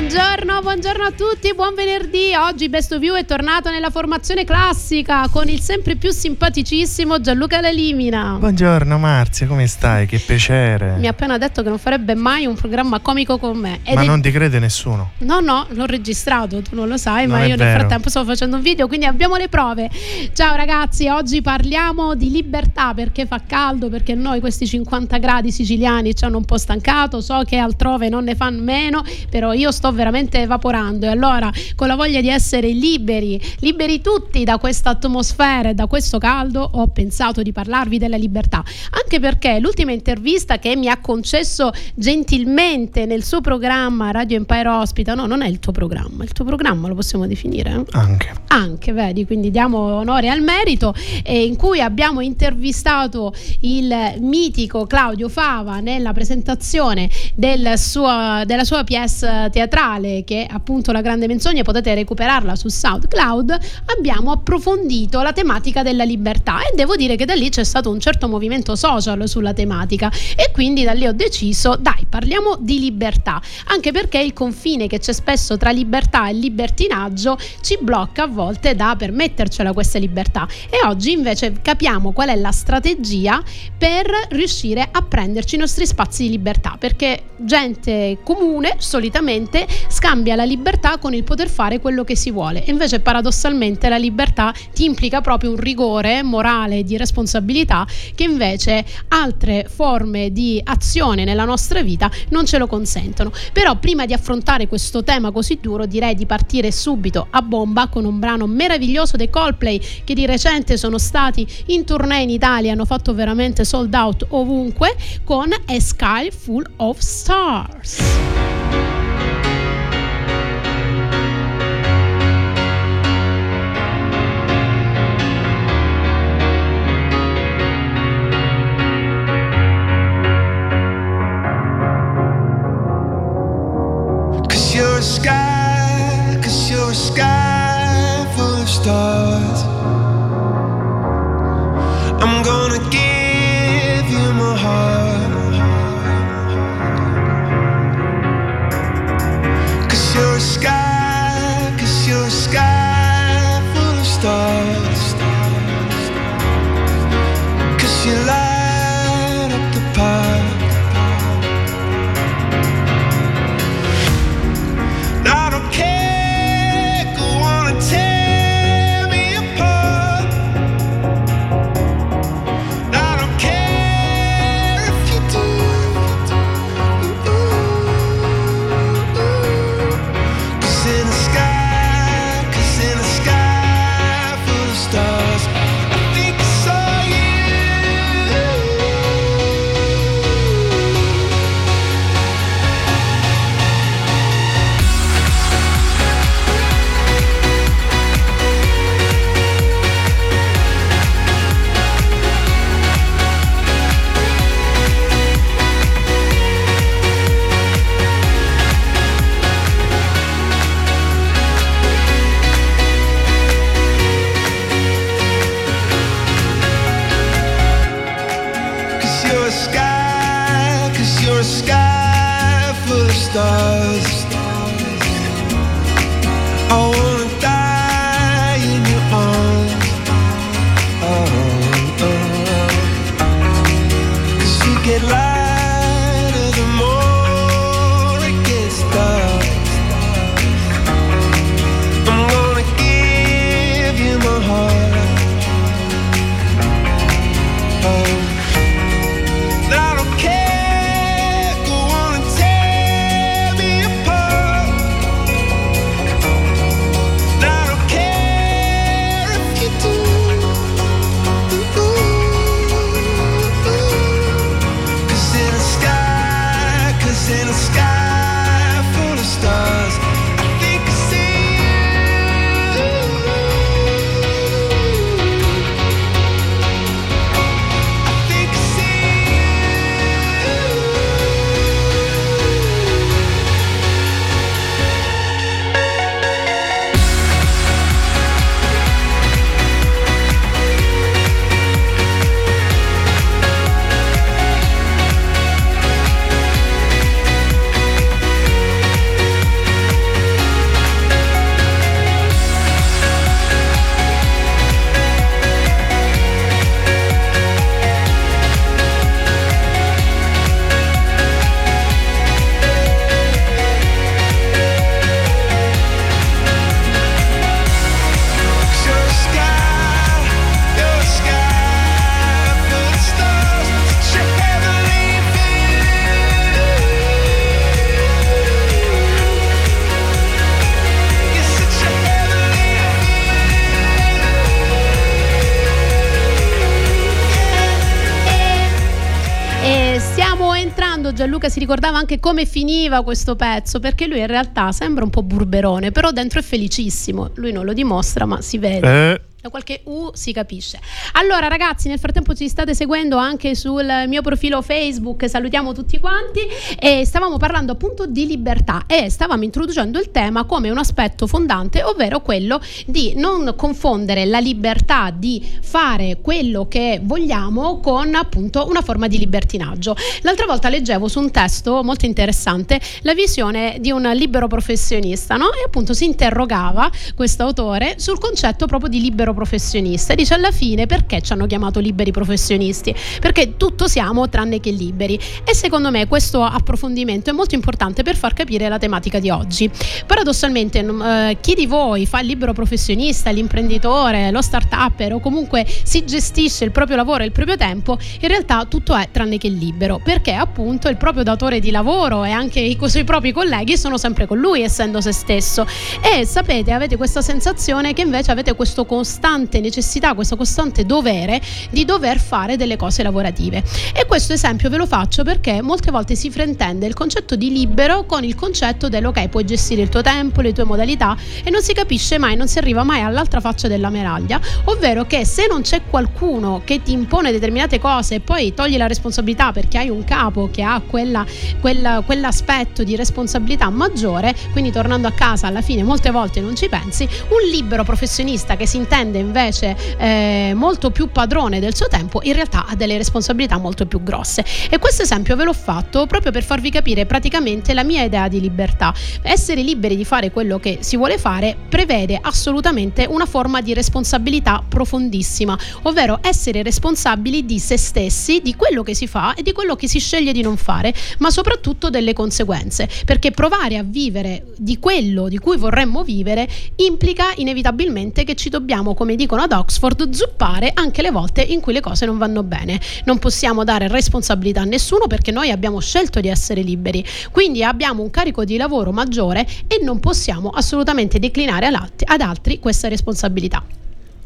Buongiorno, buongiorno a tutti, buon venerdì. Oggi Best of You è tornato nella formazione classica con il sempre più simpaticissimo Gianluca Lalimina. Buongiorno Marzia, come stai? Che piacere. Mi ha appena detto che non farebbe mai un programma comico con me. Ed ma è... non ti crede nessuno? No, no, l'ho registrato, tu non lo sai, non ma io vero. nel frattempo sto facendo un video, quindi abbiamo le prove. Ciao ragazzi, oggi parliamo di libertà perché fa caldo, perché noi questi 50 gradi siciliani ci hanno un po' stancato, so che altrove non ne fanno meno, però io sto veramente evaporando e allora con la voglia di essere liberi, liberi tutti da questa atmosfera e da questo caldo, ho pensato di parlarvi della libertà, anche perché l'ultima intervista che mi ha concesso gentilmente nel suo programma Radio Empire Ospita, no, non è il tuo programma, il tuo programma lo possiamo definire? Anche. Anche, vedi, quindi diamo onore al merito, eh, in cui abbiamo intervistato il mitico Claudio Fava nella presentazione del suo, della sua pièce teatrale che è appunto La Grande Menzogna, potete recuperarla su SoundCloud, abbiamo approfondito la tematica della libertà e devo dire che da lì c'è stato un certo movimento social sulla tematica e quindi da lì ho deciso, dai, parliamo di libertà, anche perché il confine che c'è spesso tra libertà e libertinaggio ci blocca a volte da permettercela questa libertà e oggi invece capiamo qual è la strategia per riuscire a prenderci i nostri spazi di libertà, perché gente comune solitamente scambia la libertà con il poter fare quello che si vuole. E invece paradossalmente la libertà ti implica proprio un rigore morale di responsabilità che invece altre forme di azione nella nostra vita non ce lo consentono. Però prima di affrontare questo tema così duro direi di partire subito a bomba con un brano meraviglioso dei Coldplay che di recente sono stati in tournée in Italia, hanno fatto veramente sold out ovunque con A Sky Full of Stars. Sky, Gianluca si ricordava anche come finiva questo pezzo, perché lui in realtà sembra un po' burberone, però dentro è felicissimo. Lui non lo dimostra, ma si vede. Eh, Da qualche U si capisce. Allora, ragazzi, nel frattempo ci state seguendo anche sul mio profilo Facebook. Salutiamo tutti quanti. E stavamo parlando appunto di libertà e stavamo introducendo il tema come un aspetto fondante, ovvero quello di non confondere la libertà di fare quello che vogliamo con appunto una forma di libertinaggio. L'altra volta leggevo su un testo molto interessante la visione di un libero professionista, no? E appunto si interrogava questo autore sul concetto proprio di libero professionista. Dice alla fine perché ci hanno chiamato liberi professionisti? Perché tutto siamo tranne che liberi. E secondo me questo approfondimento è molto importante per far capire la tematica di oggi. Paradossalmente, eh, chi di voi fa il libero professionista, l'imprenditore, lo start-upper o comunque si gestisce il proprio lavoro e il proprio tempo, in realtà tutto è tranne che libero, perché appunto il proprio datore di lavoro e anche i suoi propri colleghi sono sempre con lui, essendo se stesso. E sapete, avete questa sensazione che invece avete questo costante necessità, questo costante dovere di dover fare delle cose lavorative. E questo esempio ve lo faccio perché molte volte si fraintende il concetto di libero con il concetto dell'ok, puoi gestire il tuo tempo, le tue modalità e non si capisce mai, non si arriva mai all'altra faccia della medaglia, ovvero che se non c'è qualcuno che ti impone determinate cose e poi togli la responsabilità perché hai un capo che ha quella, quella- quell'aspetto di responsabilità maggiore, quindi tornando a casa alla fine molte volte non ci pensi, un libero professionista che si intende invece eh, molto più padrone del suo tempo in realtà ha delle responsabilità molto più grosse. E questo esempio ve l'ho fatto proprio per farvi capire praticamente la mia idea di libertà. Essere liberi di fare quello che si vuole fare prevede assolutamente una forma di responsabilità profondissima, ovvero essere responsabili di se stessi, di quello che si fa e di quello che si sceglie di non fare, ma soprattutto delle conseguenze, perché provare a vivere di quello di cui vorremmo vivere implica inevitabilmente che ci dobbiamo, come dicono ad Oxford, zuppare anche le volte in cui le cose non vanno bene. Non possiamo dare responsabilità a nessuno perché noi abbiamo scelto di essere liberi, quindi abbiamo un carico di lavoro maggiore e non possiamo assolutamente declinare ad altri- questa responsabilità.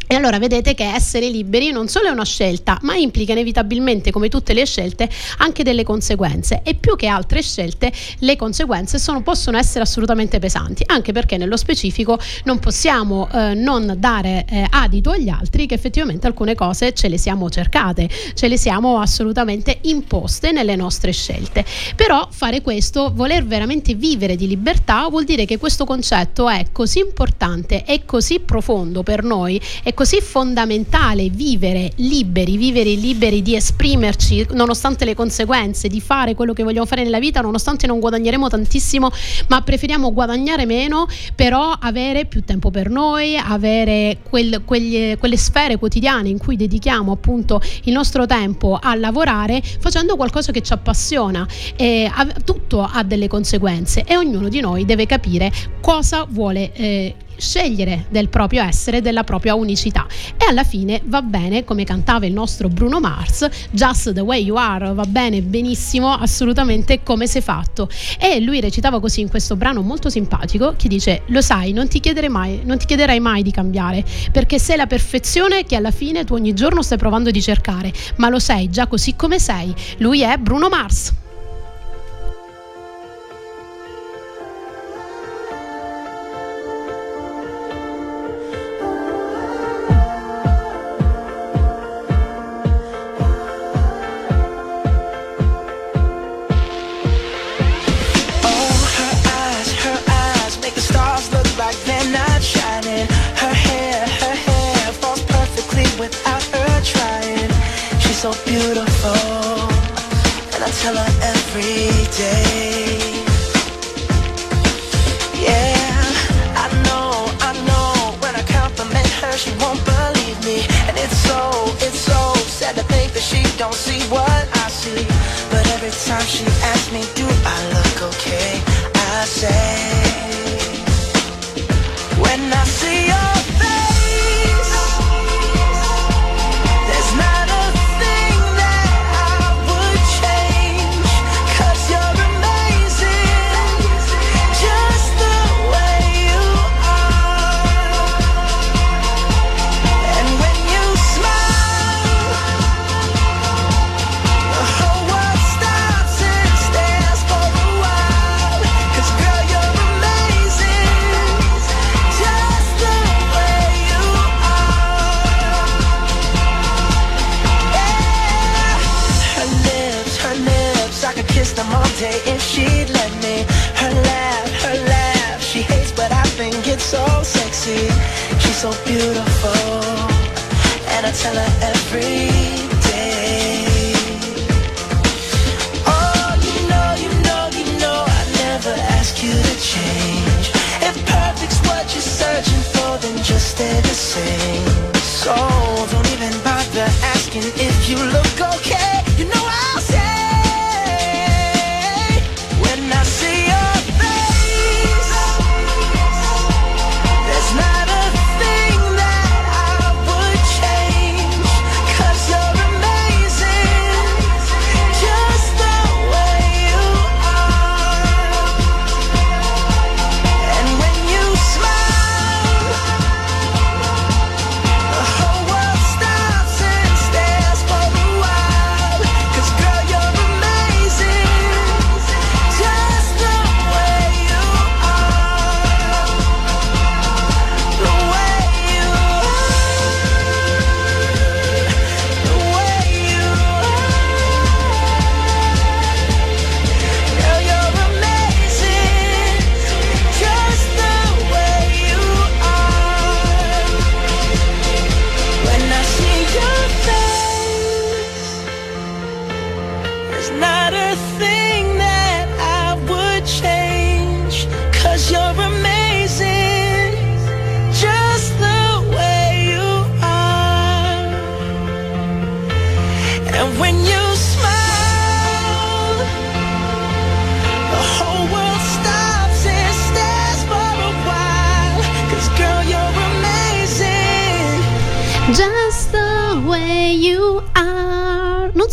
E allora vedete che essere liberi non solo è una scelta, ma implica inevitabilmente, come tutte le scelte, anche delle conseguenze. E più che altre scelte, le conseguenze sono- possono essere assolutamente pesanti, anche perché nello specifico non possiamo eh, non dare eh, adito agli altri che effettivamente alcune cose ce le siamo cercate, ce le siamo assolutamente imposte nelle nostre scelte. Però fare questo, voler veramente vivere di libertà, vuol dire che questo concetto è così importante e così profondo per noi, è così fondamentale vivere liberi, vivere liberi di esprimerci nonostante le conseguenze, di fare quello che vogliamo fare nella vita, nonostante non guadagneremo tantissimo, ma preferiamo guadagnare meno, però avere più tempo per noi, avere quel- quegli- quelle sfere quotidiane in cui dedichiamo appunto il nostro tempo a lavorare facendo qualcosa che ci appassiona. E tutto ha delle conseguenze e ognuno di noi deve capire cosa vuole. eh, scegliere del proprio essere, della propria unicità. E alla fine va bene come cantava il nostro Bruno Mars just the way you are va bene benissimo assolutamente come sei fatto. E lui recitava così in questo brano molto simpatico che dice lo sai non ti chiederai mai, non ti chiederai mai di cambiare perché sei la perfezione che alla fine tu ogni giorno stai provando di cercare ma lo sei già così come sei lui è Bruno Mars day. If she'd let me. Her laugh, her laugh, she hates, but I think it's so sexy. She's so beautiful, and I tell her every day. Oh, you know, you know, you know, I never ask you to change. If perfect's what you're searching for, then just stay the same. So don't even bother asking if you look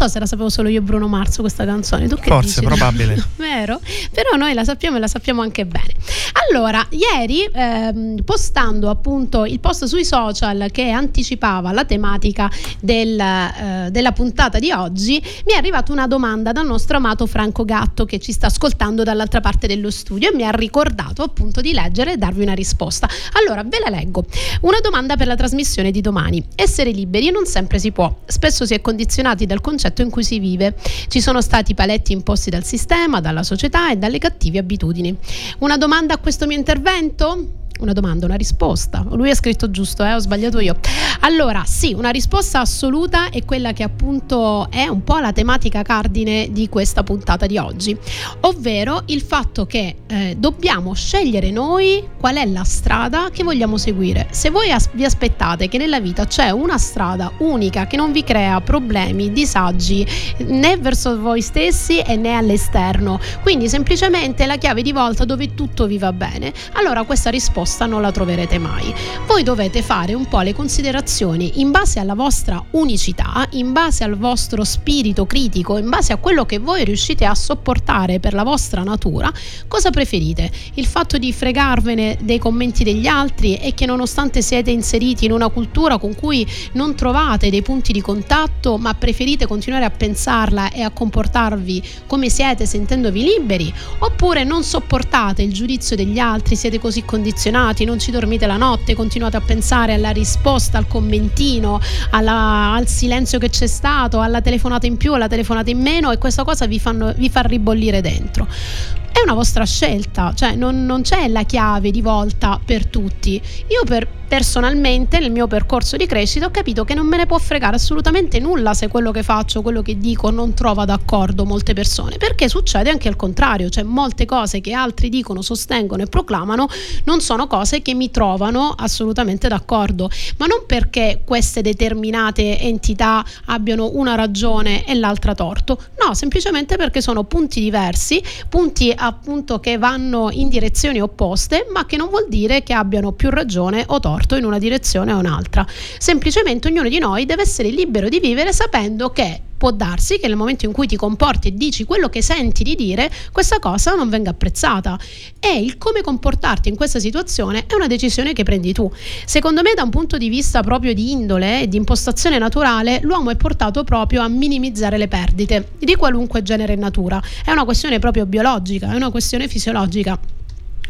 so se la sapevo solo io e Bruno Marzo questa canzone. Tu che Forse, dici? probabile. Vero? Però noi la sappiamo e la sappiamo anche bene. Allora, ieri ehm, postando appunto il post sui social che anticipava la tematica del, eh, della puntata di oggi, mi è arrivata una domanda dal nostro amato Franco Gatto che ci sta ascoltando dall'altra parte dello studio e mi ha ricordato appunto di leggere e darvi una risposta. Allora, ve la leggo. Una domanda per la trasmissione di domani. Essere liberi non sempre si può, spesso si è condizionati dal concetto in cui si vive. Ci sono stati paletti imposti dal sistema, dalla società e dalle cattive abitudini. Una domanda a questo mio intervento? Una domanda, una risposta. Lui ha scritto giusto, eh? ho sbagliato io. Allora, sì, una risposta assoluta è quella che appunto è un po' la tematica cardine di questa puntata di oggi, ovvero il fatto che eh, dobbiamo scegliere noi qual è la strada che vogliamo seguire. Se voi as- vi aspettate che nella vita c'è una strada unica che non vi crea problemi, disagi né verso voi stessi e né all'esterno, quindi semplicemente la chiave di volta dove tutto vi va bene, allora questa risposta non la troverete mai. Voi dovete fare un po' le considerazioni in base alla vostra unicità, in base al vostro spirito critico, in base a quello che voi riuscite a sopportare per la vostra natura, cosa preferite? Il fatto di fregarvene dei commenti degli altri e che nonostante siete inseriti in una cultura con cui non trovate dei punti di contatto, ma preferite continuare a pensarla e a comportarvi come siete sentendovi liberi, oppure non sopportate il giudizio degli altri, siete così condizionati, non ci dormite la notte, continuate a pensare alla risposta, al commentino, alla- al silenzio che c'è stato, alla telefonata in più, alla telefonata in meno e questa cosa vi, fanno- vi fa ribollire dentro. È una vostra scelta, cioè non, non c'è la chiave di volta per tutti. Io per, personalmente nel mio percorso di crescita ho capito che non me ne può fregare assolutamente nulla se quello che faccio, quello che dico non trova d'accordo molte persone, perché succede anche il contrario, cioè molte cose che altri dicono, sostengono e proclamano non sono cose che mi trovano assolutamente d'accordo, ma non perché queste determinate entità abbiano una ragione e l'altra torto, no, semplicemente perché sono punti diversi, punti appunto che vanno in direzioni opposte, ma che non vuol dire che abbiano più ragione o torto in una direzione o un'altra. Semplicemente ognuno di noi deve essere libero di vivere sapendo che può darsi che nel momento in cui ti comporti e dici quello che senti di dire, questa cosa non venga apprezzata. E il come comportarti in questa situazione è una decisione che prendi tu. Secondo me, da un punto di vista proprio di indole e di impostazione naturale, l'uomo è portato proprio a minimizzare le perdite di qualunque genere e natura. È una questione proprio biologica, è una questione fisiologica.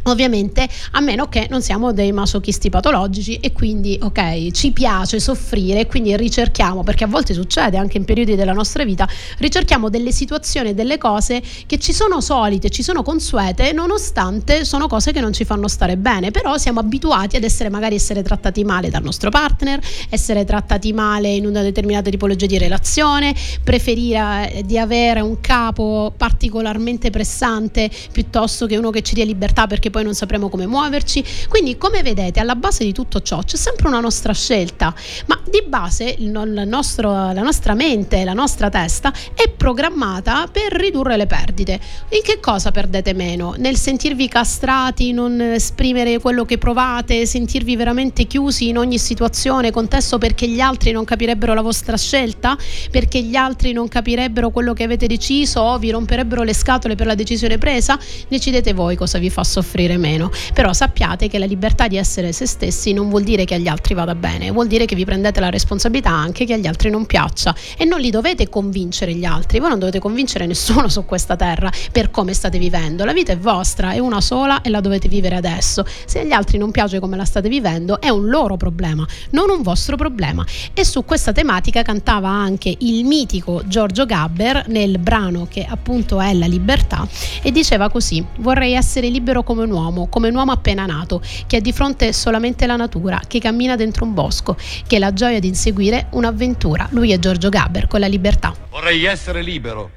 Ovviamente a meno che non siamo dei masochisti patologici e quindi ok ci piace soffrire e quindi ricerchiamo perché a volte succede anche in periodi della nostra vita ricerchiamo delle situazioni delle cose che ci sono solite ci sono consuete nonostante sono cose che non ci fanno stare bene però siamo abituati ad essere magari essere trattati male dal nostro partner essere trattati male in una determinata tipologia di relazione preferire eh, di avere un capo particolarmente pressante piuttosto che uno che ci dia libertà perché poi non sapremo come muoverci. Quindi, come vedete, alla base di tutto ciò c'è sempre una nostra scelta, ma di base nostro, la nostra mente, la nostra testa è programmata per ridurre le perdite. In che cosa perdete meno? Nel sentirvi castrati, non esprimere quello che provate, sentirvi veramente chiusi in ogni situazione, contesto perché gli altri non capirebbero la vostra scelta, perché gli altri non capirebbero quello che avete deciso o vi romperebbero le scatole per la decisione presa? Decidete voi cosa vi fa soffrire soffrire meno. Però sappiate che la libertà di essere se stessi non vuol dire che agli altri vada bene, vuol dire che vi prendete la responsabilità anche che agli altri non piaccia e non li dovete convincere gli altri, voi non dovete convincere nessuno su questa terra per come state vivendo. La vita è vostra, è una sola e la dovete vivere adesso. Se agli altri non piace come la state vivendo è un loro problema, non un vostro problema. E su questa tematica cantava anche il mitico Giorgio Gabber nel brano che appunto è La libertà e diceva così: "Vorrei essere libero come un uomo, come un uomo appena nato, che ha di fronte solamente la natura, che cammina dentro un bosco, che ha la gioia di inseguire un'avventura. Lui è Giorgio Gaber con la libertà. Vorrei essere libero,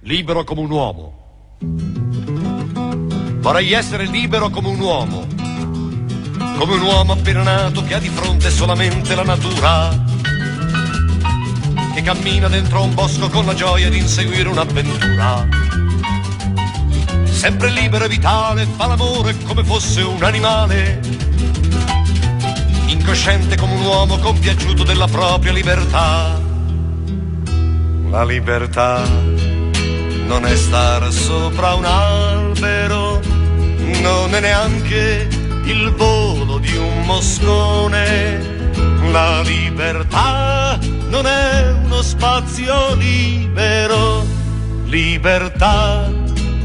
libero come un uomo. Vorrei essere libero come un uomo, come un uomo appena nato che ha di fronte solamente la natura, che cammina dentro un bosco con la gioia di inseguire un'avventura sempre libero e vitale, fa l'amore come fosse un animale. Incosciente come un uomo compiaciuto della propria libertà. La libertà non è stare sopra un albero, non è neanche il volo di un moscone. La libertà non è uno spazio libero, libertà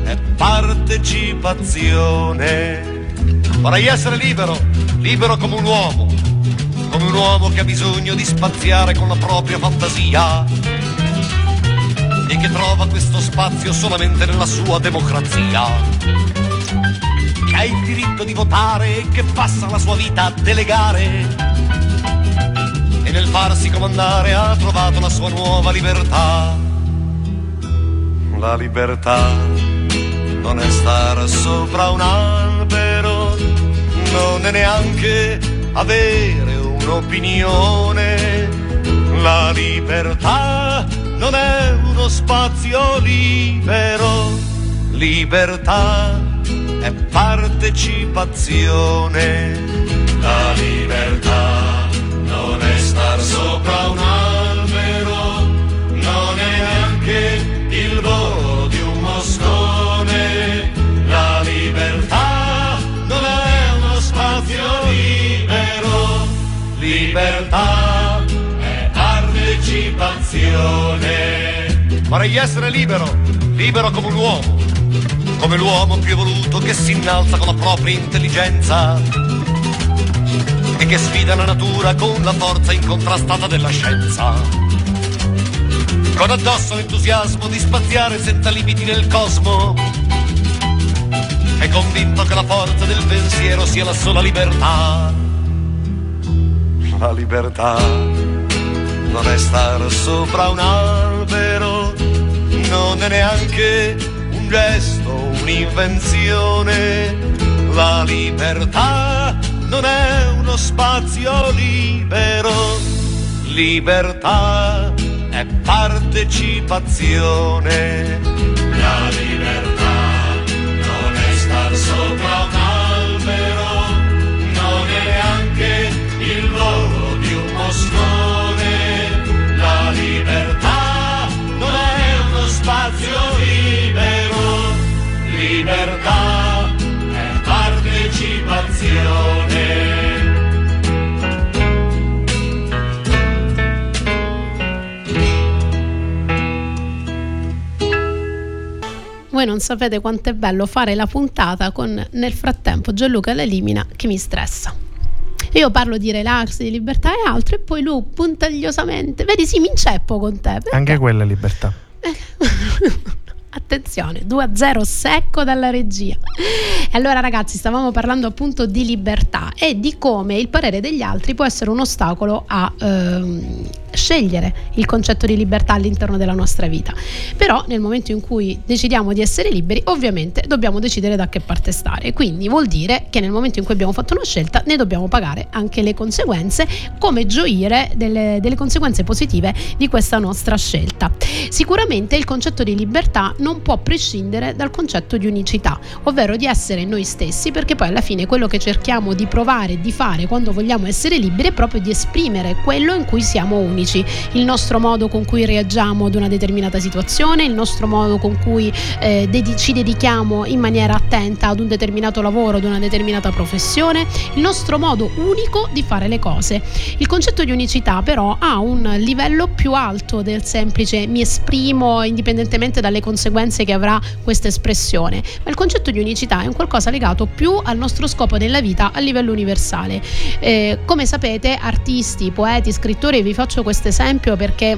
è partecipazione. Vorrei essere libero, libero come un uomo, come un uomo che ha bisogno di spaziare con la propria fantasia e che trova questo spazio solamente nella sua democrazia. Che ha il diritto di votare e che passa la sua vita a delegare e nel farsi comandare ha trovato la sua nuova libertà. La libertà non è stare sopra un albero, non è neanche avere un'opinione. La libertà non è uno spazio libero, libertà è partecipazione. La libertà Vorrei essere libero, libero come un uomo, come l'uomo più evoluto che si innalza con la propria intelligenza e che sfida la natura con la forza incontrastata della scienza con addosso l'entusiasmo di spaziare senza limiti nel cosmo. È convinto che la forza del pensiero sia la sola libertà. La libertà non è stare sopra un albero, non è neanche un gesto, un'invenzione. La libertà non è uno spazio libero, libertà è partecipazione. La libertà voi non sapete quanto è bello fare la puntata con nel frattempo Gianluca l'elimina che mi stressa. Io parlo di relax, di libertà e altro, e poi lui puntagliosamente, vedi, sì, mi inceppo con te. perché- Anche quella è libertà. Attenzione, 2-0 secco dalla regia. E allora ragazzi, stavamo parlando appunto di libertà e di come il parere degli altri può essere un ostacolo a ehm, scegliere il concetto di libertà all'interno della nostra vita. Però nel momento in cui decidiamo di essere liberi, ovviamente dobbiamo decidere da che parte stare. Quindi vuol dire che nel momento in cui abbiamo fatto una scelta, ne dobbiamo pagare anche le conseguenze, come gioire delle, delle conseguenze positive di questa nostra scelta. Sicuramente il concetto di libertà non può prescindere dal concetto di unicità, ovvero di essere noi stessi, perché poi alla fine quello che cerchiamo di provare di fare quando vogliamo essere liberi è proprio di esprimere quello in cui siamo unici, il nostro modo con cui reagiamo ad una determinata situazione, il nostro modo con cui eh, dedi- ci dedichiamo in maniera attenta ad un determinato lavoro, ad una determinata professione, il nostro modo unico di fare le cose. Il concetto di unicità però ha un livello più alto del semplice mi esprimo indipendentemente dalle conseguenze che avrà questa espressione, ma il concetto di unicità è un qualcosa legato più al nostro scopo nella vita a livello universale. Eh, come sapete, artisti, poeti, scrittori, vi faccio questo esempio perché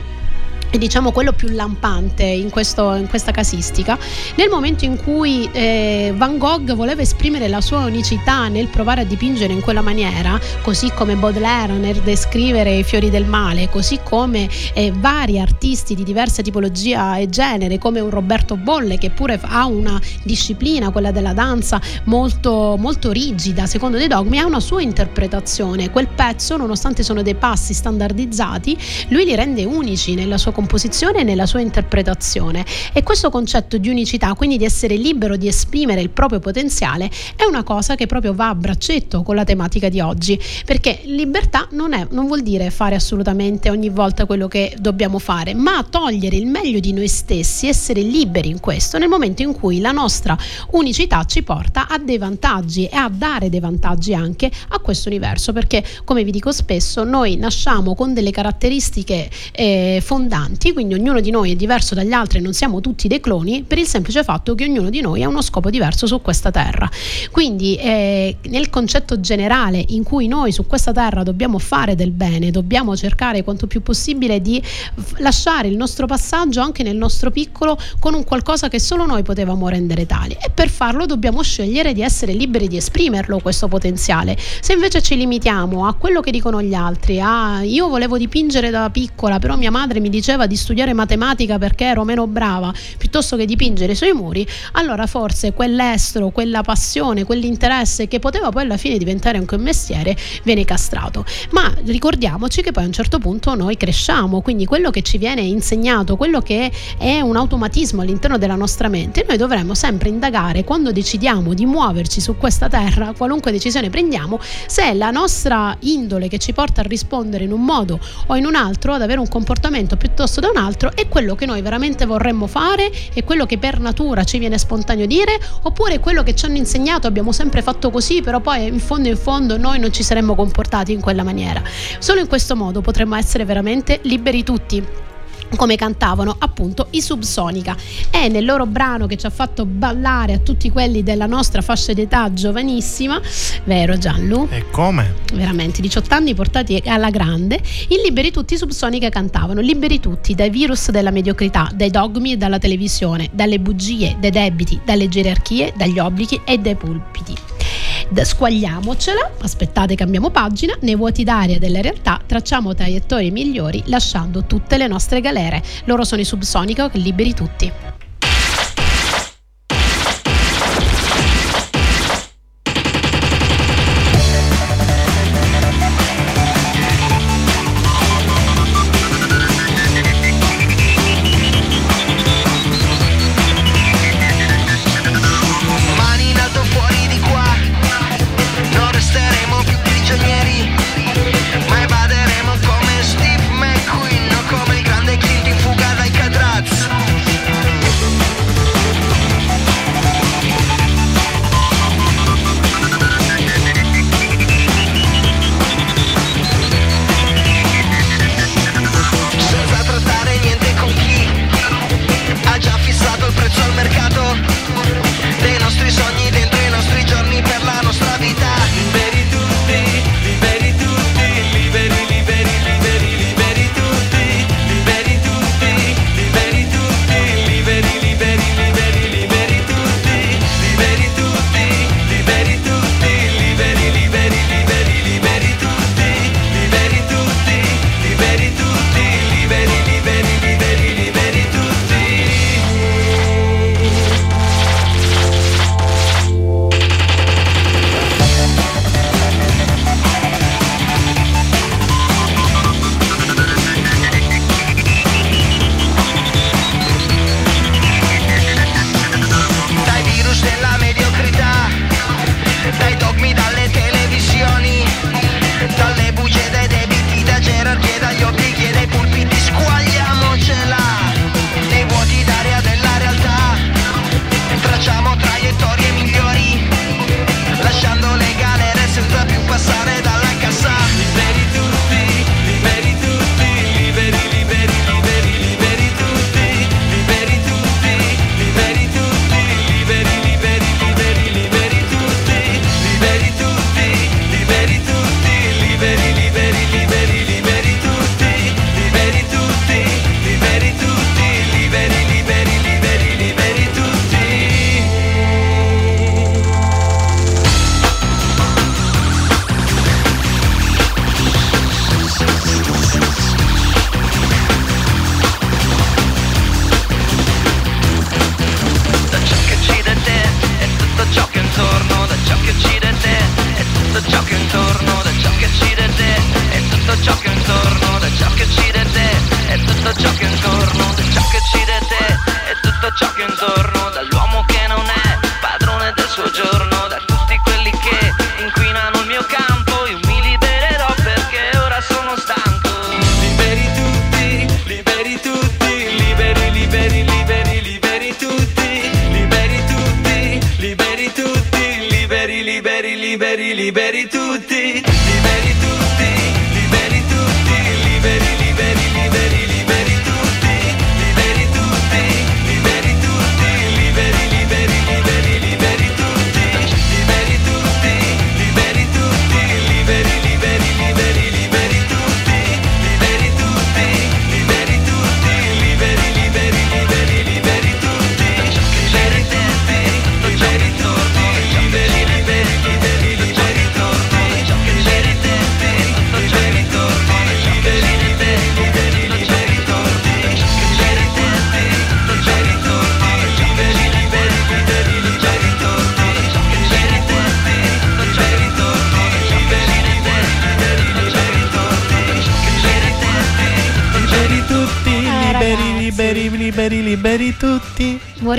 diciamo quello più lampante in, questo- in questa casistica, nel momento in cui eh, Van Gogh voleva esprimere la sua unicità nel provare a dipingere in quella maniera, così come Baudelaire nel descrivere i fiori del male, così come eh, vari artisti di diversa tipologia e genere, come un Roberto Bolle che pure ha una disciplina, quella della danza, molto, molto rigida, secondo dei dogmi, ha una sua interpretazione. Quel pezzo, nonostante sono dei passi standardizzati, lui li rende unici nella sua composizione e nella sua interpretazione. E questo concetto di unicità, quindi di essere libero di esprimere il proprio potenziale, è una cosa che proprio va a braccetto con la tematica di oggi, perché libertà non, è, non vuol dire fare assolutamente ogni volta quello che dobbiamo fare, ma togliere il meglio di noi stessi, essere liberi in questo nel momento in cui la nostra unicità ci porta a dei vantaggi e a dare dei vantaggi anche a questo universo, perché come vi dico spesso, noi nasciamo con delle caratteristiche eh, fondanti, quindi ognuno di noi è diverso dagli altri, non siamo tutti dei cloni, per il semplice fatto che ognuno di noi ha uno scopo diverso su questa terra. Quindi eh, nel concetto generale in cui noi su questa terra dobbiamo fare del bene, dobbiamo cercare quanto più possibile di lasciare il nostro passaggio anche nel nostro piccolo con un qualcosa che solo noi potevamo rendere tali e per farlo dobbiamo scegliere di essere liberi di esprimerlo questo potenziale. Se invece ci limitiamo a quello che dicono gli altri, a io volevo dipingere da piccola, però mia madre mi diceva di studiare matematica perché ero meno brava, piuttosto che dipingere sui muri, allora forse quell'estro, quella passione, quell'interesse che poteva poi alla fine diventare anche un mestiere viene castrato. Ma ricordiamoci che poi a un certo punto noi cresciamo, quindi quello che ci viene insegnato, quello che è un automatismo all'interno della nostra mente, noi dovremmo sempre indagare quando decidiamo di muoverci su questa terra, qualunque decisione prendiamo, se la nostra indole che ci porta a rispondere in un modo o in un altro, ad avere un comportamento piuttosto da un altro, è quello che noi veramente vorremmo fare, è quello che per natura ci viene spontaneo dire, oppure quello che ci hanno insegnato, abbiamo sempre fatto così, però poi in fondo in fondo noi non ci saremmo comportati in quella maniera. Solo in questo modo potremmo essere veramente liberi tutti come cantavano appunto i Subsonica e nel loro brano che ci ha fatto ballare a tutti quelli della nostra fascia d'età giovanissima vero Gianlu? E come? veramente 18 anni portati alla grande in Liberi Tutti i Subsonica cantavano Liberi Tutti dai virus della mediocrità dai dogmi e dalla televisione dalle bugie, dai debiti dalle gerarchie, dagli obblighi e dai pulpiti squagliamocela, aspettate cambiamo pagina, nei vuoti d'aria della realtà tracciamo traiettorie migliori lasciando tutte le nostre galere. Loro sono i Subsonica liberi tutti.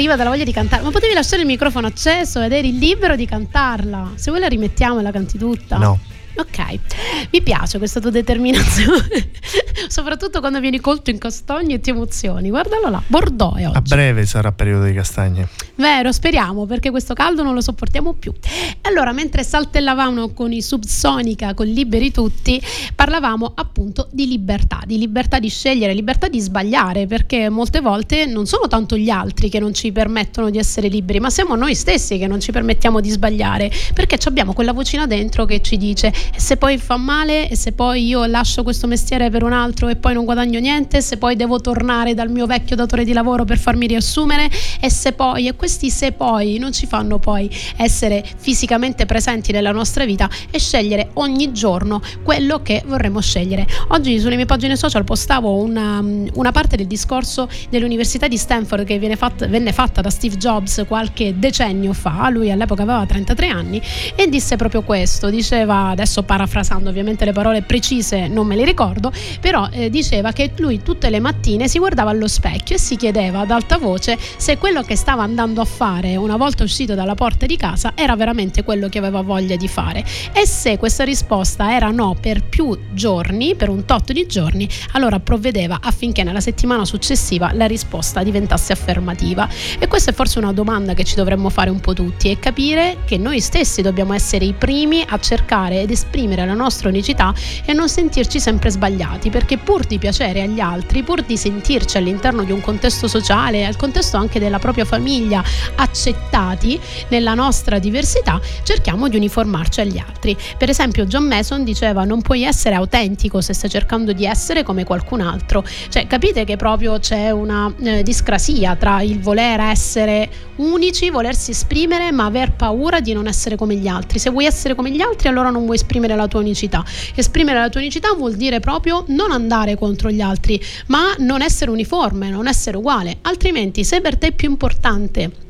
Moriva dalla voglia di cantare. Ma potevi lasciare il microfono acceso ed eri libero di cantarla. Se vuoi la rimettiamo e la canti tutta. No. Ok, mi piace questa tua determinazione, soprattutto quando vieni colto in castagni e ti emozioni. Guardalo là, Bordeaux è A oggi. breve sarà periodo di castagne. Vero, speriamo perché questo caldo non lo sopportiamo più. Allora, mentre saltellavamo con i Subsonica, con Liberi Tutti, parlavamo appunto di libertà, di libertà di scegliere, libertà di sbagliare, perché molte volte non sono tanto gli altri che non ci permettono di essere liberi, ma siamo noi stessi che non ci permettiamo di sbagliare, perché abbiamo quella vocina dentro che ci dice e se poi fa male, e se poi io lascio questo mestiere per un altro e poi non guadagno niente, se poi devo tornare dal mio vecchio datore di lavoro per farmi riassumere, e se poi, e questi se poi non ci fanno poi essere fisicamente presenti nella nostra vita e scegliere ogni giorno quello che vorremmo scegliere. Oggi sulle mie pagine social postavo una, una parte del discorso dell'Università di Stanford che fatta- venne fatta da Steve Jobs qualche decennio fa, lui all'epoca aveva 33 anni, e disse proprio questo, diceva, adesso parafrasando ovviamente le parole precise non me le ricordo, però eh, diceva che lui tutte le mattine si guardava allo specchio e si chiedeva ad alta voce se quello che stava andando a fare una volta uscito dalla porta di casa era veramente quello che aveva voglia di fare e se questa risposta era no per più giorni, per un tot di giorni, allora provvedeva affinché nella settimana successiva la risposta diventasse affermativa. E questa è forse una domanda che ci dovremmo fare un po' tutti e capire che noi stessi dobbiamo essere i primi a cercare ed esprimere la nostra unicità e non sentirci sempre sbagliati, perché pur di piacere agli altri, pur di sentirci all'interno di un contesto sociale, al contesto anche della propria famiglia, accettati nella nostra diversità, cerchiamo di uniformarci agli altri. Per esempio John Mason diceva non puoi essere autentico se stai cercando di essere come qualcun altro. Cioè capite che proprio c'è una eh, discrasia tra il voler essere unici, volersi esprimere, ma aver paura di non essere come gli altri. Se vuoi essere come gli altri, allora non vuoi esprimere la tua unicità. Esprimere la tua unicità vuol dire proprio non andare contro gli altri, ma non essere uniforme, non essere uguale. Altrimenti, se per te è più importante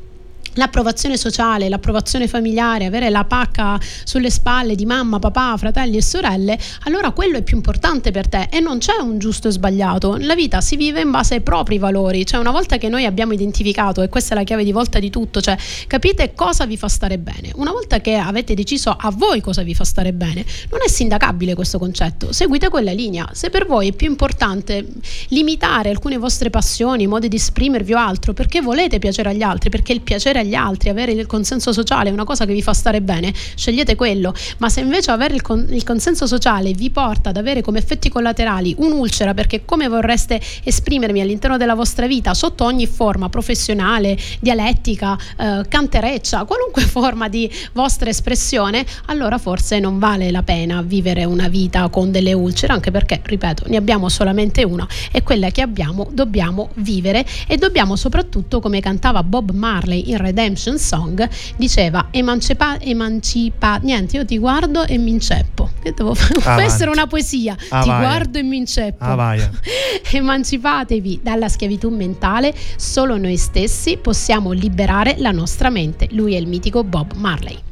l'approvazione sociale, l'approvazione familiare, avere la pacca sulle spalle di mamma, papà, fratelli e sorelle, allora quello è più importante per te e non c'è un giusto e sbagliato. La vita si vive in base ai propri valori, cioè una volta che noi abbiamo identificato, e questa è la chiave di volta di tutto, cioè capite cosa vi fa stare bene. Una volta che avete deciso a voi cosa vi fa stare bene, non è sindacabile questo concetto, seguite quella linea. Se per voi è più importante limitare alcune vostre passioni, modi di esprimervi o altro, perché volete piacere agli altri, perché il piacere agli altri, avere il consenso sociale è una cosa che vi fa stare bene, scegliete quello. Ma se invece avere il, con- il consenso sociale vi porta ad avere come effetti collaterali un'ulcera, perché come vorreste esprimermi all'interno della vostra vita sotto ogni forma professionale, dialettica, eh, cantereccia, qualunque forma di vostra espressione, allora forse non vale la pena vivere una vita con delle ulcere, anche perché, ripeto, ne abbiamo solamente una e quella che abbiamo dobbiamo vivere e dobbiamo soprattutto, come cantava Bob Marley in Redemption Song, diceva emancipa, emancipa, niente, io ti guardo e mi inceppo. Devo fare? Può essere una poesia, ti Avaia. guardo e mi inceppo. Avaia. Emancipatevi dalla schiavitù mentale, solo noi stessi possiamo liberare la nostra mente. Lui è il mitico Bob Marley.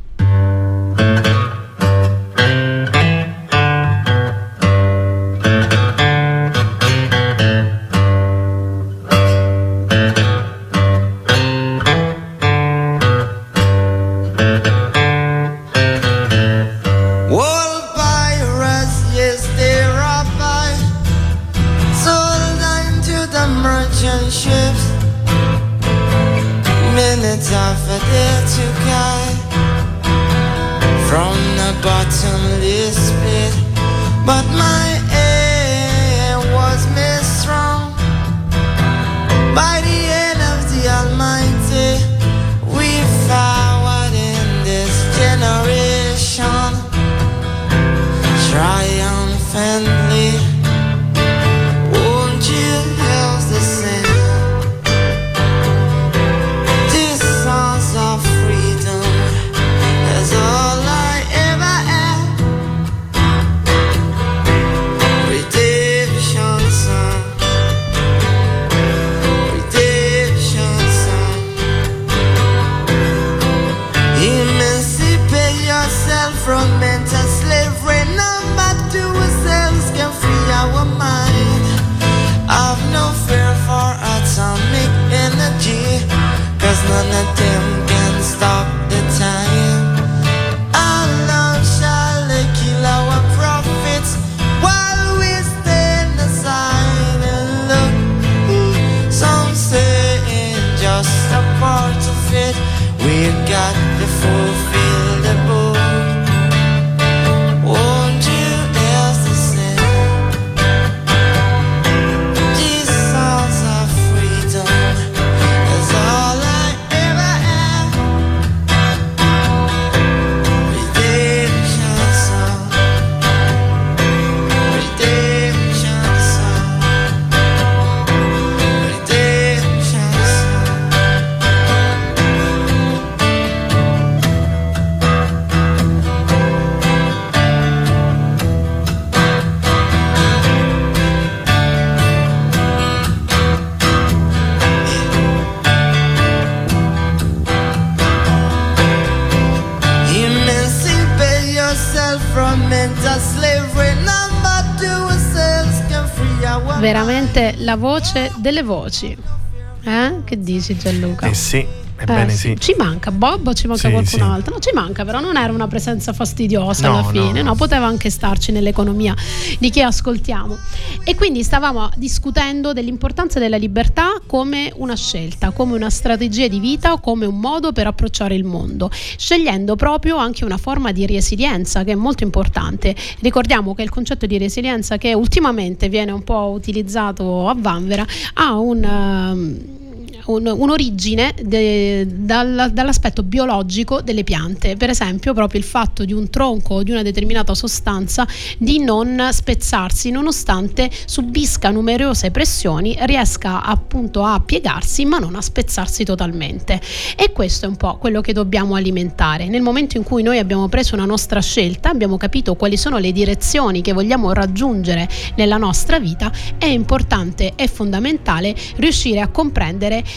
La voce delle voci. Eh? Che dici Gianluca? Eh sì, ebbene Eh, sì. Ci manca Bob o ci manca Sì, qualcun sì. altro? No, ci manca, però non era una presenza fastidiosa No, alla fine, no, no. poteva anche starci nell'economia di chi ascoltiamo. E quindi stavamo discutendo dell'importanza della libertà come una scelta, come una strategia di vita, come un modo per approcciare il mondo, scegliendo proprio anche una forma di resilienza che è molto importante. Ricordiamo che il concetto di resilienza che ultimamente viene un po' utilizzato a Vanvera ha un... ehm, un- un'origine de- dal- dall'aspetto biologico delle piante, per esempio proprio il fatto di un tronco o di una determinata sostanza di non spezzarsi nonostante subisca numerose pressioni, riesca appunto a piegarsi ma non a spezzarsi totalmente. E questo è un po' quello che dobbiamo alimentare. Nel momento in cui noi abbiamo preso una nostra scelta, abbiamo capito quali sono le direzioni che vogliamo raggiungere nella nostra vita, è importante e fondamentale riuscire a comprendere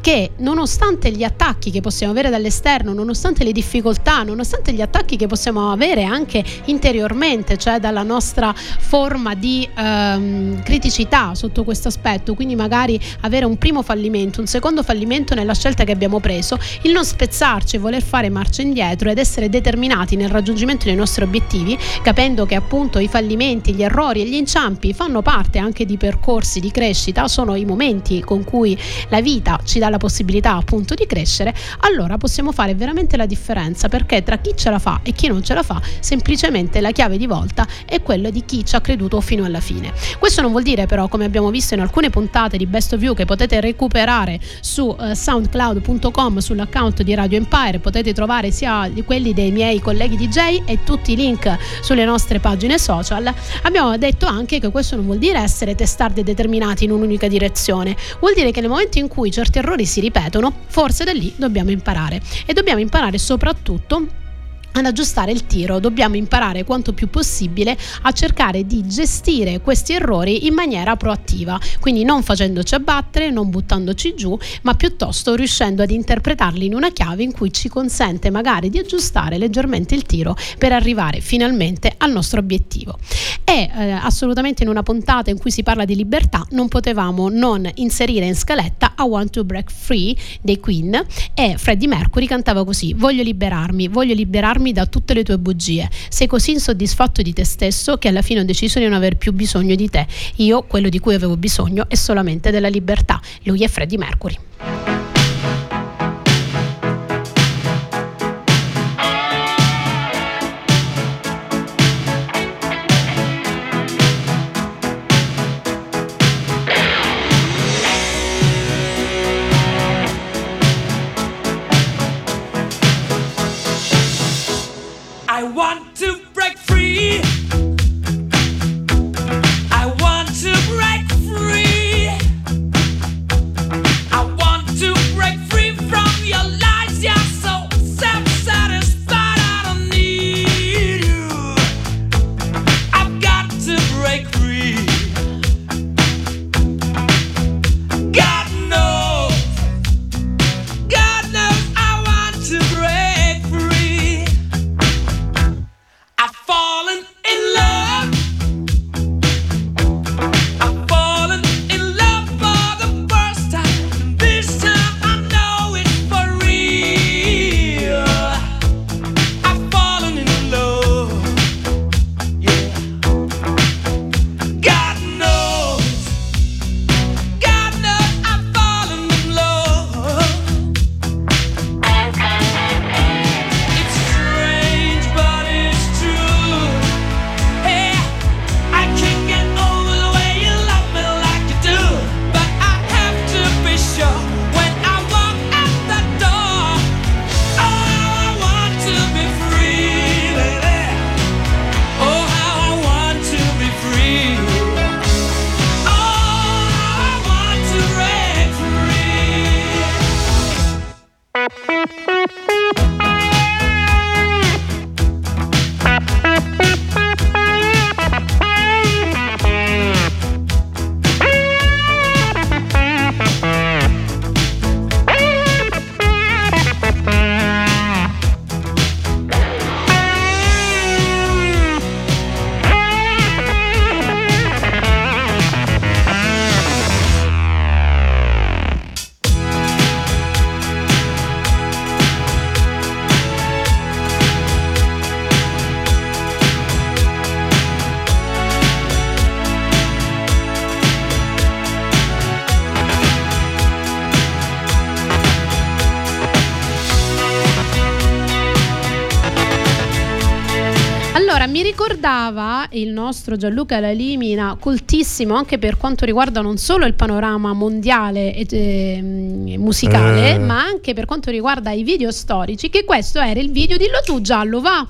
che nonostante gli attacchi che possiamo avere dall'esterno, nonostante le difficoltà, nonostante gli attacchi che possiamo avere anche interiormente, cioè dalla nostra forma di ehm, criticità sotto questo aspetto, quindi magari avere un primo fallimento, un secondo fallimento nella scelta che abbiamo preso, il non spezzarci e voler fare marcia indietro ed essere determinati nel raggiungimento dei nostri obiettivi, capendo che appunto i fallimenti, gli errori e gli inciampi fanno parte anche di percorsi di crescita, sono i momenti con cui la vita ci dà la possibilità appunto di crescere, allora possiamo fare veramente la differenza perché tra chi ce la fa e chi non ce la fa, semplicemente la chiave di volta è quella di chi ci ha creduto fino alla fine. Questo non vuol dire però, come abbiamo visto in alcune puntate di Best of You che potete recuperare su eh, soundcloud.com sull'account di Radio Empire, potete trovare sia quelli dei miei colleghi DJ e tutti i link sulle nostre pagine social, abbiamo detto anche che questo non vuol dire essere testardi determinati in un'unica direzione, vuol dire che nel momento in cui certi errori si ripetono, forse da lì dobbiamo imparare. E dobbiamo imparare soprattutto ad aggiustare il tiro, dobbiamo imparare quanto più possibile a cercare di gestire questi errori in maniera proattiva, quindi non facendoci abbattere, non buttandoci giù, ma piuttosto riuscendo ad interpretarli in una chiave in cui ci consente magari di aggiustare leggermente il tiro per arrivare finalmente al nostro obiettivo. E eh, assolutamente in una puntata in cui si parla di libertà non potevamo non inserire in scaletta I Want to Break Free dei Queen e Freddie Mercury cantava così: Voglio liberarmi, voglio liberarmi da tutte le tue bugie. Sei così insoddisfatto di te stesso che alla fine ho deciso di non aver più bisogno di te. Io quello di cui avevo bisogno è solamente della libertà. Lui è Freddie Mercury. Il nostro Gianluca Lalimina, coltissimo anche per quanto riguarda non solo il panorama mondiale e eh, musicale, Eh. ma anche per quanto riguarda i video storici, che questo era il video, dillo tu Giallo, va.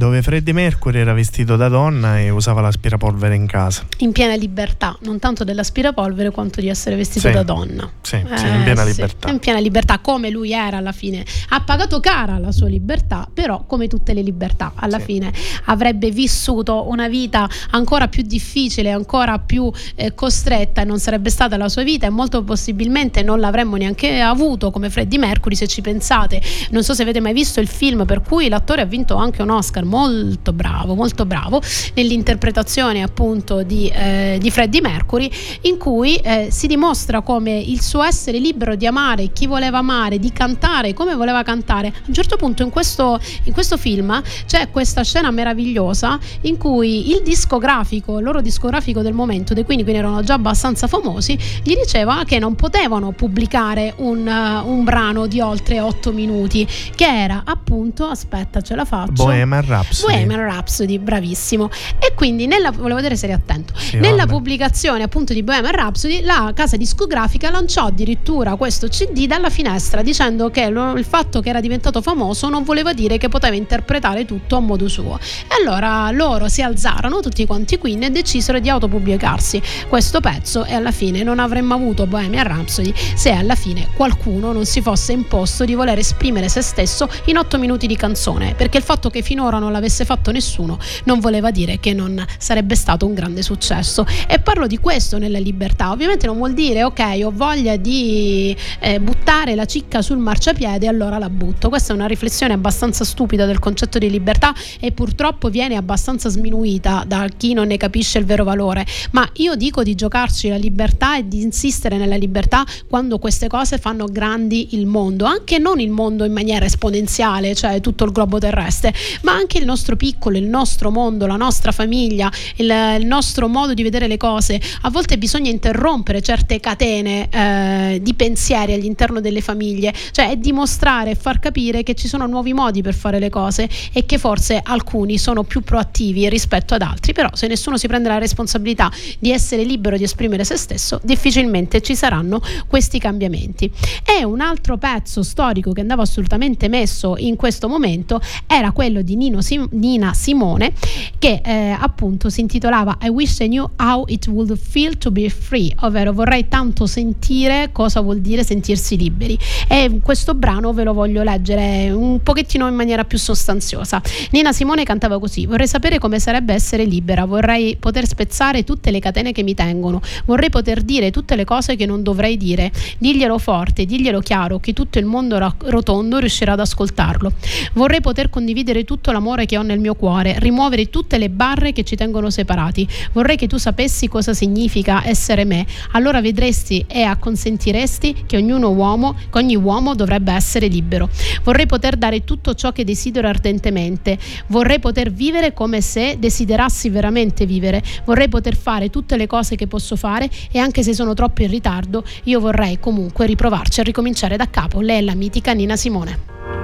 Dove Freddie Mercury era vestito da donna e usava l'aspirapolvere in casa. In piena libertà, non tanto dell'aspirapolvere quanto di essere vestito Sì. da donna. Sì, sì, in piena sì, libertà. in piena libertà, come lui era alla fine. Ha pagato cara la sua libertà, però come tutte le libertà, alla Sì. fine avrebbe vissuto una vita ancora più difficile, ancora più eh, costretta e non sarebbe stata la sua vita e molto possibilmente non l'avremmo neanche avuto come Freddie Mercury se ci pensate. Non so se avete mai visto il film per cui l'attore ha vinto anche un Oscar, molto bravo, molto bravo nell'interpretazione appunto di, eh, di Freddie Mercury in cui eh, si dimostra come il suo essere libero di amare chi voleva amare, di cantare come voleva cantare. A un certo punto in questo, in questo film c'è questa scena meravigliosa in cui il discografico, il loro discografico del momento, dei quindi, quindi erano già abbastanza famosi, gli diceva che non potevano pubblicare un, eh, un brano di oltre 8 minuti, che era appunto, aspetta ce la faccio. Bohemian Rhapsody. Bohemian Rhapsody, bravissimo. E quindi nella volevo vedere se eri attento. Sì, nella vabbè. pubblicazione appunto di Bohemian Rhapsody, la casa discografica lanciò addirittura questo CD dalla finestra dicendo che lo- il fatto che era diventato famoso non voleva dire che poteva interpretare tutto a modo suo. E allora loro si alzarono tutti quanti Queen e decisero di autopubblicarsi questo pezzo e alla fine non avremmo avuto Bohemian Rhapsody se alla fine qualcuno non si fosse imposto di voler esprimere se stesso in otto minuti di canzone, perché il fatto che finora non l'avesse fatto nessuno non voleva dire che non sarebbe stato un grande successo. E parlo di questo nella libertà. Ovviamente non vuol dire ok, ho voglia di eh, buttare la cicca sul marciapiede, allora la butto. Questa è una riflessione abbastanza stupida del concetto di libertà e purtroppo viene abbastanza sminuita da chi non ne capisce il vero valore. Ma io dico di giocarci la libertà e di insistere nella libertà quando queste cose fanno grandi il mondo, anche non il mondo in maniera esponenziale, cioè tutto il globo terrestre, ma anche il nostro piccolo, il nostro mondo, la nostra famiglia, il, il nostro modo di vedere le cose. A volte bisogna interrompere certe catene eh, di pensieri all'interno delle famiglie, cioè è dimostrare e far capire che ci sono nuovi modi per fare le cose e che forse alcuni sono più proattivi rispetto ad altri, però se nessuno si prende la responsabilità di essere libero di esprimere se stesso, difficilmente ci saranno questi cambiamenti. E un altro pezzo storico che andava assolutamente messo in questo momento era quello di Nino Sim- Nina Simone che eh, appunto si intitolava I wish I knew how it would feel to be free, ovvero vorrei tanto sentire cosa vuol dire sentirsi liberi. E questo brano ve lo voglio leggere un pochettino in maniera più sostanziosa. Nina Simone cantava così: Vorrei sapere come sarebbe essere libera, vorrei poter spezzare tutte le catene che mi tengono, vorrei poter dire tutte le cose che non dovrei dire. Diglielo forte, diglielo chiaro, che tutto il mondo rotondo riuscirà ad ascoltarlo. Vorrei poter condividere tutto l'amore che ho nel mio cuore, rimuovere tutte le barre che ci tengono separati. Vorrei che tu sapessi cosa significa essere me. Allora vedresti e acconsentiresti che ognuno uomo, che ogni uomo dovrebbe essere libero. Vorrei poter dare tutto ciò che desidero ardentemente. Vorrei poter vivere come se desiderassi veramente vivere. Vorrei poter fare tutte le cose che posso fare e anche se sono troppo in ritardo, io vorrei comunque riprovarci a ricominciare da capo. Lei è la mitica Nina Simone.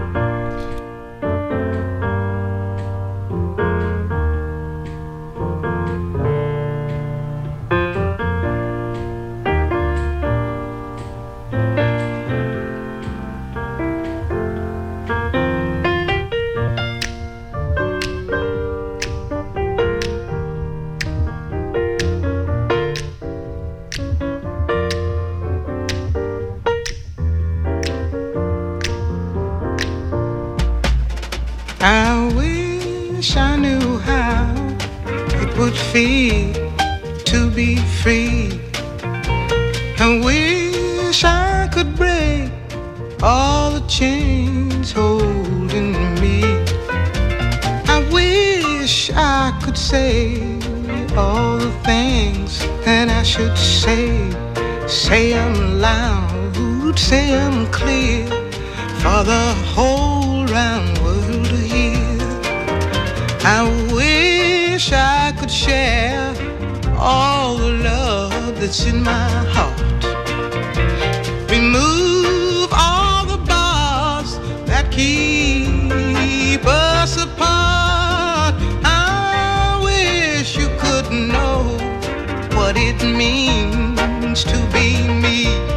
Feel to be free. I wish I could break all the chains holding me. I wish I could say all the things that I should say. Say them loud, say them clear for the whole round world to hear. I wish I share all the love that's in my heart. Remove all the bars that keep us apart. I wish you could know what it means to be me.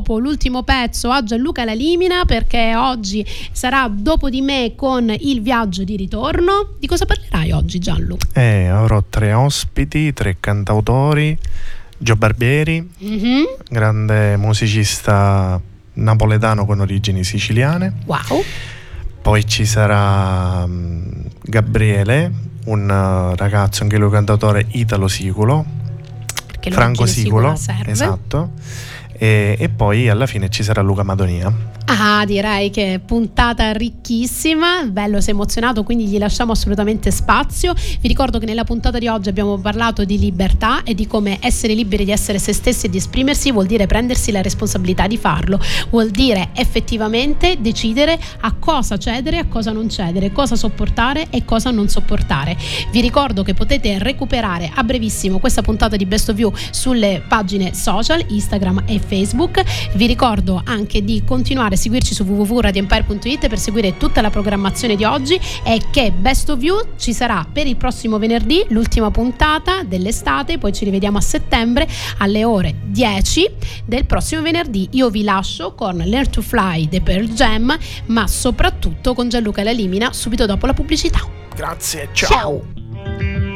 Dopo l'ultimo pezzo a Gianluca Lalimina perché oggi sarà dopo di me con il viaggio di ritorno. Di cosa parlerai oggi Gianluca? Eh, avrò tre ospiti, tre cantautori. Gio Barbieri, Mhm. grande musicista napoletano con origini siciliane. Wow. Poi ci sarà mm, Gabriele, un eh, ragazzo, anche lui cantautore italo-siculo, Franco Siculo, esatto. E, e poi alla fine ci sarà Luca Madonia. Ah, direi che puntata ricchissima, bello, sei emozionato, quindi gli lasciamo assolutamente spazio. Vi ricordo che nella puntata di oggi abbiamo parlato di libertà e di come essere liberi di essere se stessi e di esprimersi vuol dire prendersi la responsabilità di farlo, vuol dire effettivamente decidere a cosa cedere e a cosa non cedere, cosa sopportare e cosa non sopportare. Vi ricordo che potete recuperare a brevissimo questa puntata di Best of You sulle pagine social, Instagram e Facebook. Vi ricordo anche di continuare seguirci su www.radioempire.it per seguire tutta la programmazione di oggi e che Best of You ci sarà per il prossimo venerdì, l'ultima puntata dell'estate, poi ci rivediamo a settembre alle ore 10 del prossimo venerdì. Io vi lascio con Learn to Fly The Pearl Jam, ma soprattutto con Gianluca Lalimina subito dopo la pubblicità. Grazie, ciao. Ciao.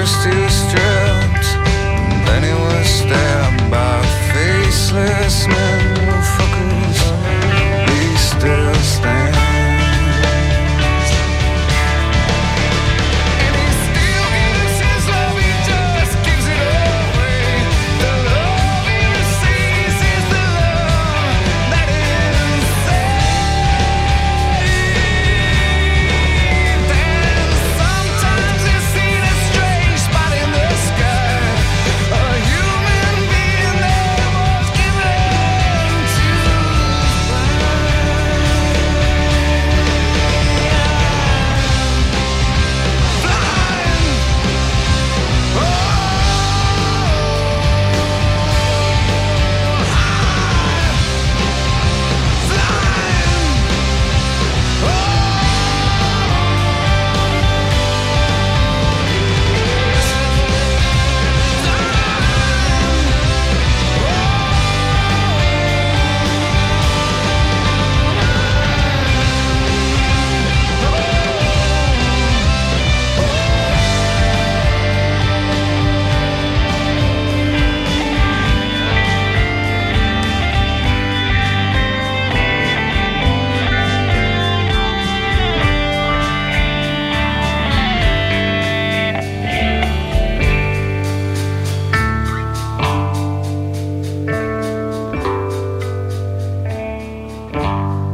bursting strings.